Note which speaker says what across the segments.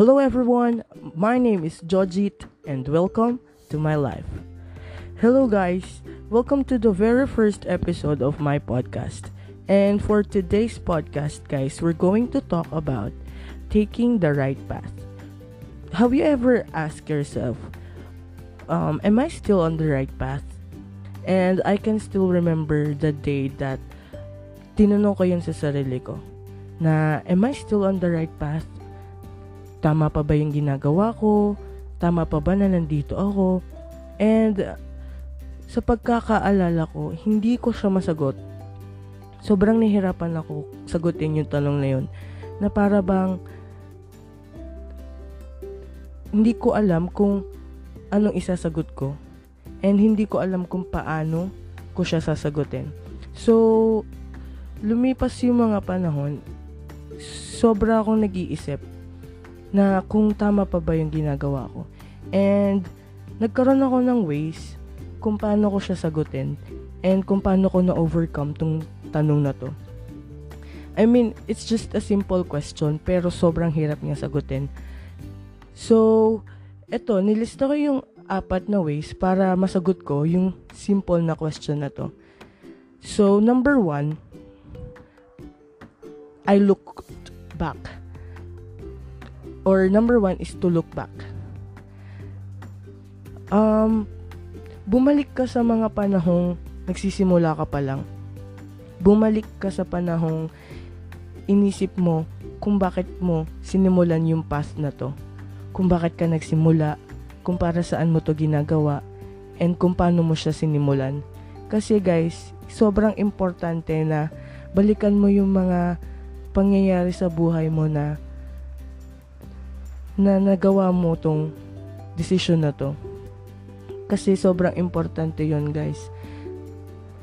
Speaker 1: Hello everyone, my name is Jojit and welcome to my life. Hello guys, welcome to the very first episode of my podcast. And for today's podcast, guys, we're going to talk about taking the right path. Have you ever asked yourself, um, am I still on the right path? And I can still remember the day that tinanong ko yun sa sarili ko na am I still on the right path? Tama pa ba yung ginagawa ko? Tama pa ba na nandito ako? And sa pagkakaalala ko, hindi ko siya masagot. Sobrang nahirapan ako sagutin yung tanong na yun. Na para bang hindi ko alam kung anong isasagot ko. And hindi ko alam kung paano ko siya sasagutin. So, lumipas yung mga panahon, sobra akong nag-iisip na kung tama pa ba yung ginagawa ko. And nagkaroon ako ng ways kung paano ko siya sagutin and kung paano ko na-overcome tong tanong na to. I mean, it's just a simple question pero sobrang hirap niya sagutin. So, eto, nilista ko yung apat na ways para masagot ko yung simple na question na to. So, number one, I looked back. Or number one is to look back. Um, bumalik ka sa mga panahong nagsisimula ka pa lang. Bumalik ka sa panahong inisip mo kung bakit mo sinimulan yung past na to. Kung bakit ka nagsimula, kung para saan mo to ginagawa, and kung paano mo siya sinimulan. Kasi guys, sobrang importante na balikan mo yung mga pangyayari sa buhay mo na na nagawa mo tong decision na to. Kasi sobrang importante yon guys.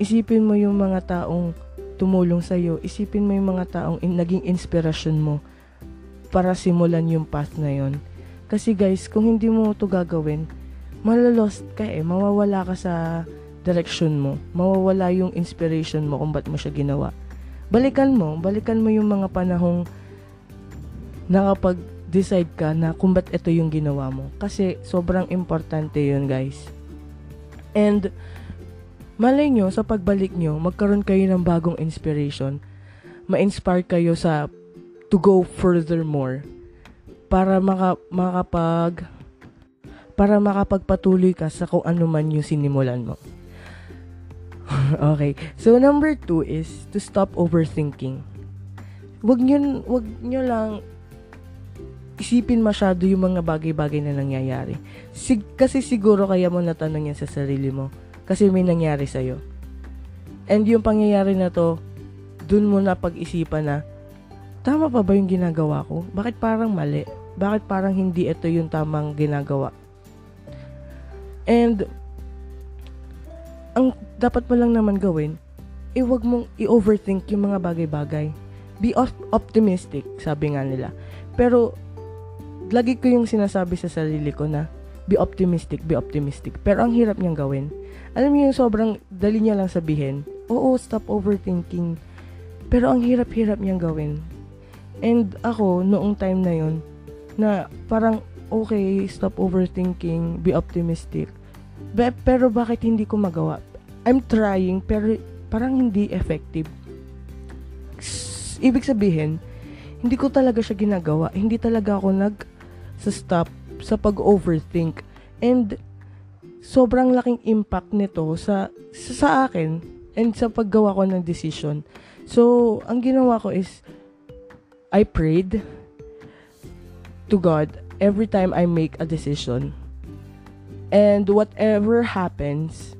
Speaker 1: Isipin mo yung mga taong tumulong sa iyo. Isipin mo yung mga taong in, naging inspirasyon mo para simulan yung path na yon. Kasi guys, kung hindi mo to gagawin, malalost ka eh. Mawawala ka sa direction mo. Mawawala yung inspiration mo kung ba't mo siya ginawa balikan mo, balikan mo yung mga panahong nakapag-decide ka na kung ba't ito yung ginawa mo. Kasi sobrang importante yun guys. And malay nyo, sa pagbalik nyo, magkaroon kayo ng bagong inspiration. Ma-inspire kayo sa to go furthermore para maka, makapag para makapagpatuloy ka sa kung ano man yung sinimulan mo. okay. So, number two is to stop overthinking. Wag nyo, wag nyo lang isipin masyado yung mga bagay-bagay na nangyayari. Sig- kasi siguro kaya mo natanong yan sa sarili mo. Kasi may nangyari sa'yo. And yung pangyayari na to, dun mo na pag-isipan na, tama pa ba yung ginagawa ko? Bakit parang mali? Bakit parang hindi ito yung tamang ginagawa? And, ang dapat mo lang naman gawin, eh wag mong i-overthink yung mga bagay-bagay. Be optimistic, sabi nga nila. Pero, lagi ko yung sinasabi sa sarili ko na, be optimistic, be optimistic. Pero ang hirap niyang gawin. Alam niyo yung sobrang dali niya lang sabihin, oo, stop overthinking. Pero ang hirap-hirap niyang gawin. And ako, noong time na yon na parang, okay, stop overthinking, be optimistic. Be, pero bakit hindi ko magawa? I'm trying, pero parang hindi effective. Ibig sabihin, hindi ko talaga siya ginagawa. Hindi talaga ako nag sa stop sa pag-overthink. And sobrang laking impact nito sa, sa, sa akin and sa paggawa ko ng decision. So, ang ginawa ko is I prayed to God every time I make a decision. And whatever happens,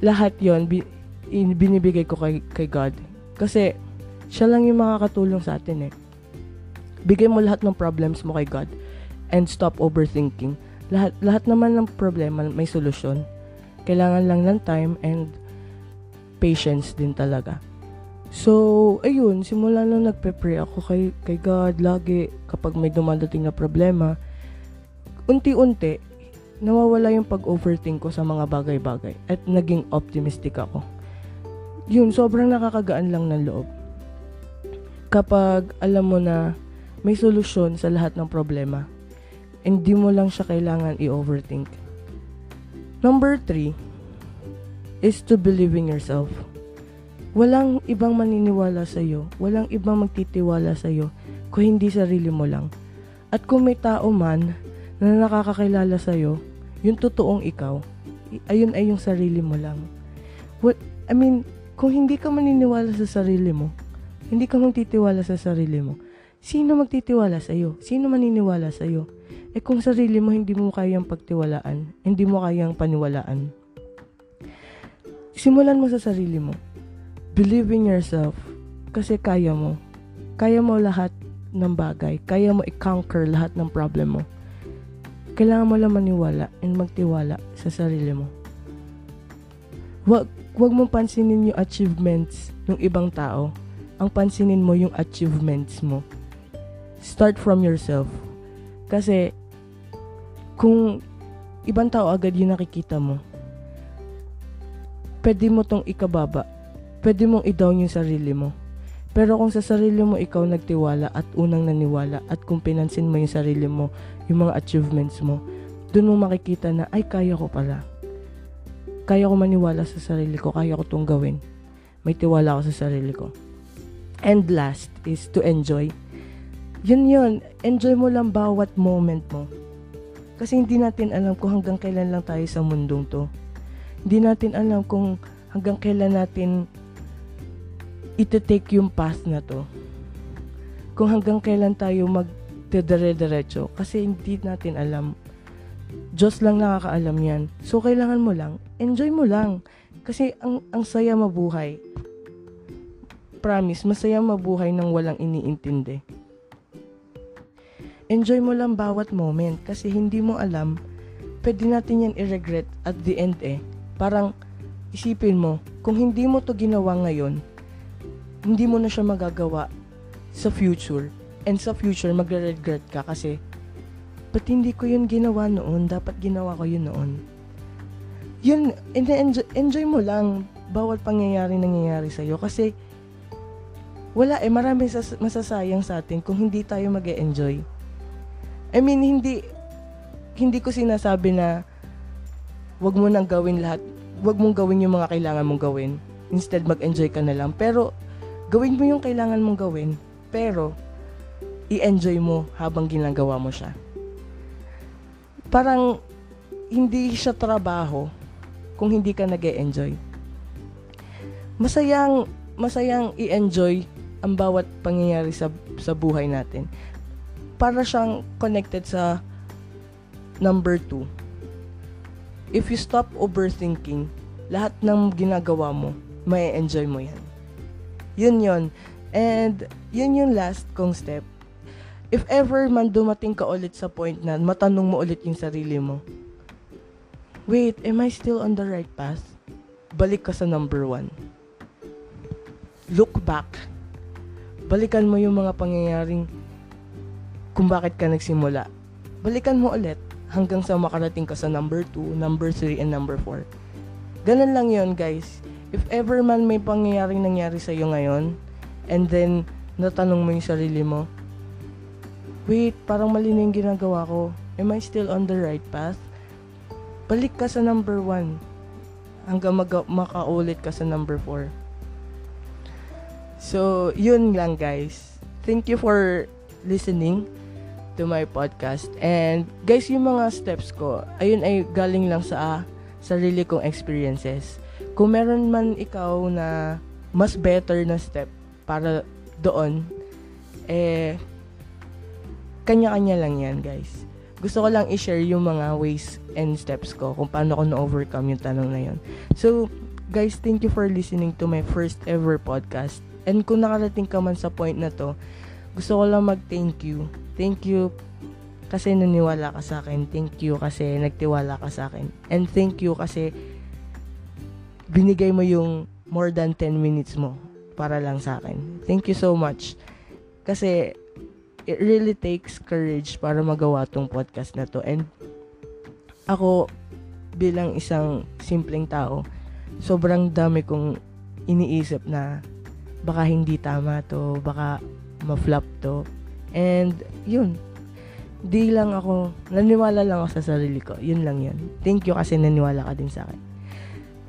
Speaker 1: lahat yon binibigay ko kay, kay God. Kasi, siya lang yung makakatulong sa atin eh. Bigay mo lahat ng problems mo kay God and stop overthinking. Lahat, lahat naman ng problema may solusyon. Kailangan lang ng time and patience din talaga. So, ayun, simula nung nagpe-pray ako kay, kay God lagi kapag may dumadating na problema, unti-unti, nawawala yung pag-overthink ko sa mga bagay-bagay at naging optimistic ako. Yun, sobrang nakakagaan lang ng loob. Kapag alam mo na may solusyon sa lahat ng problema. Hindi mo lang siya kailangan i-overthink. Number three is to believe in yourself. Walang ibang maniniwala sa iyo, walang ibang magtitiwala sa iyo kung hindi sarili mo lang. At kung may tao man na nakakakilala sa iyo, yung totoong ikaw, ayun ay yung sarili mo lang. What, I mean, kung hindi ka maniniwala sa sarili mo, hindi ka magtitiwala sa sarili mo, sino magtitiwala sa iyo? Sino maniniwala sa iyo? Eh kung sarili mo hindi mo kayang pagtiwalaan, hindi mo kayang paniwalaan. Simulan mo sa sarili mo. Believe in yourself kasi kaya mo. Kaya mo lahat ng bagay. Kaya mo i-conquer lahat ng problem mo. Kailangan mo lang maniwala and magtiwala sa sarili mo. Wag, wag mo pansinin yung achievements ng ibang tao. Ang pansinin mo yung achievements mo. Start from yourself. Kasi, kung ibang tao agad yung nakikita mo, pwede mo tong ikababa. Pwede mong i-down yung sarili mo. Pero kung sa sarili mo ikaw nagtiwala at unang naniwala at kung pinansin mo yung sarili mo, yung mga achievements mo, dun mo makikita na, ay, kaya ko pala. Kaya ko maniwala sa sarili ko, kaya ko tong gawin. May tiwala ako sa sarili ko. And last is to enjoy. Yun yun, enjoy mo lang bawat moment mo. Kasi hindi natin alam kung hanggang kailan lang tayo sa mundong to. Hindi natin alam kung hanggang kailan natin iti-take yung path na to. Kung hanggang kailan tayo magdedere-derecho. Kasi hindi natin alam. Diyos lang nakakaalam yan. So, kailangan mo lang, enjoy mo lang. Kasi ang, ang saya mabuhay. Promise, masaya mabuhay nang walang iniintindi. Enjoy mo lang bawat moment kasi hindi mo alam, pwede natin yan i-regret at the end eh Parang isipin mo, kung hindi mo to ginawa ngayon, hindi mo na siya magagawa sa future. And sa future, magre-regret ka kasi, ba't hindi ko yun ginawa noon? Dapat ginawa ko yun noon. Yun, enjoy, enjoy mo lang bawat pangyayari nangyayari sa'yo kasi wala eh, marami sas- masasayang sa atin kung hindi tayo mag enjoy I mean, hindi, hindi ko sinasabi na wag mo nang gawin lahat. Wag mong gawin yung mga kailangan mong gawin. Instead, mag-enjoy ka na lang. Pero, gawin mo yung kailangan mong gawin. Pero, i-enjoy mo habang ginagawa mo siya. Parang, hindi siya trabaho kung hindi ka nag enjoy Masayang, masayang i-enjoy ang bawat pangyayari sa, sa buhay natin. Para siyang connected sa number two if you stop overthinking, lahat ng ginagawa mo, may enjoy mo yan. Yun yun. And yun yung last kong step. If ever man dumating ka ulit sa point na matanong mo ulit yung sarili mo, wait, am I still on the right path? Balik ka sa number one. Look back. Balikan mo yung mga pangyayaring kung bakit ka nagsimula. Balikan mo ulit hanggang sa makarating ka sa number 2, number 3, and number 4. Ganun lang yon guys. If ever man may pangyayaring nangyari sa iyo ngayon, and then natanong mo yung sarili mo, wait, parang mali na yung ginagawa ko. Am I still on the right path? Balik ka sa number 1 hanggang mag- makaulit ka sa number 4. So, yun lang guys. Thank you for listening to my podcast. And guys, yung mga steps ko, ayun ay galing lang sa sarili kong experiences. Kung meron man ikaw na mas better na step para doon, eh, kanya-kanya lang yan, guys. Gusto ko lang i-share yung mga ways and steps ko kung paano ko na-overcome yung tanong na yun. So, guys, thank you for listening to my first ever podcast. And kung nakarating ka man sa point na to, gusto ko lang mag-thank you. Thank you kasi naniwala ka sa akin. Thank you kasi nagtiwala ka sa akin. And thank you kasi binigay mo yung more than 10 minutes mo para lang sa akin. Thank you so much. Kasi it really takes courage para magawa tong podcast na to. And ako bilang isang simpleng tao, sobrang dami kong iniisip na baka hindi tama to, baka ma-flop to. And, yun. Di lang ako, naniwala lang ako sa sarili ko. Yun lang yun. Thank you kasi naniwala ka din sa akin.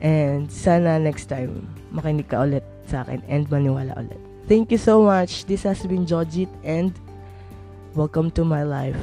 Speaker 1: And sana next time, makinig ka ulit sa akin and maniwala ulit. Thank you so much. This has been Jojit and welcome to my life.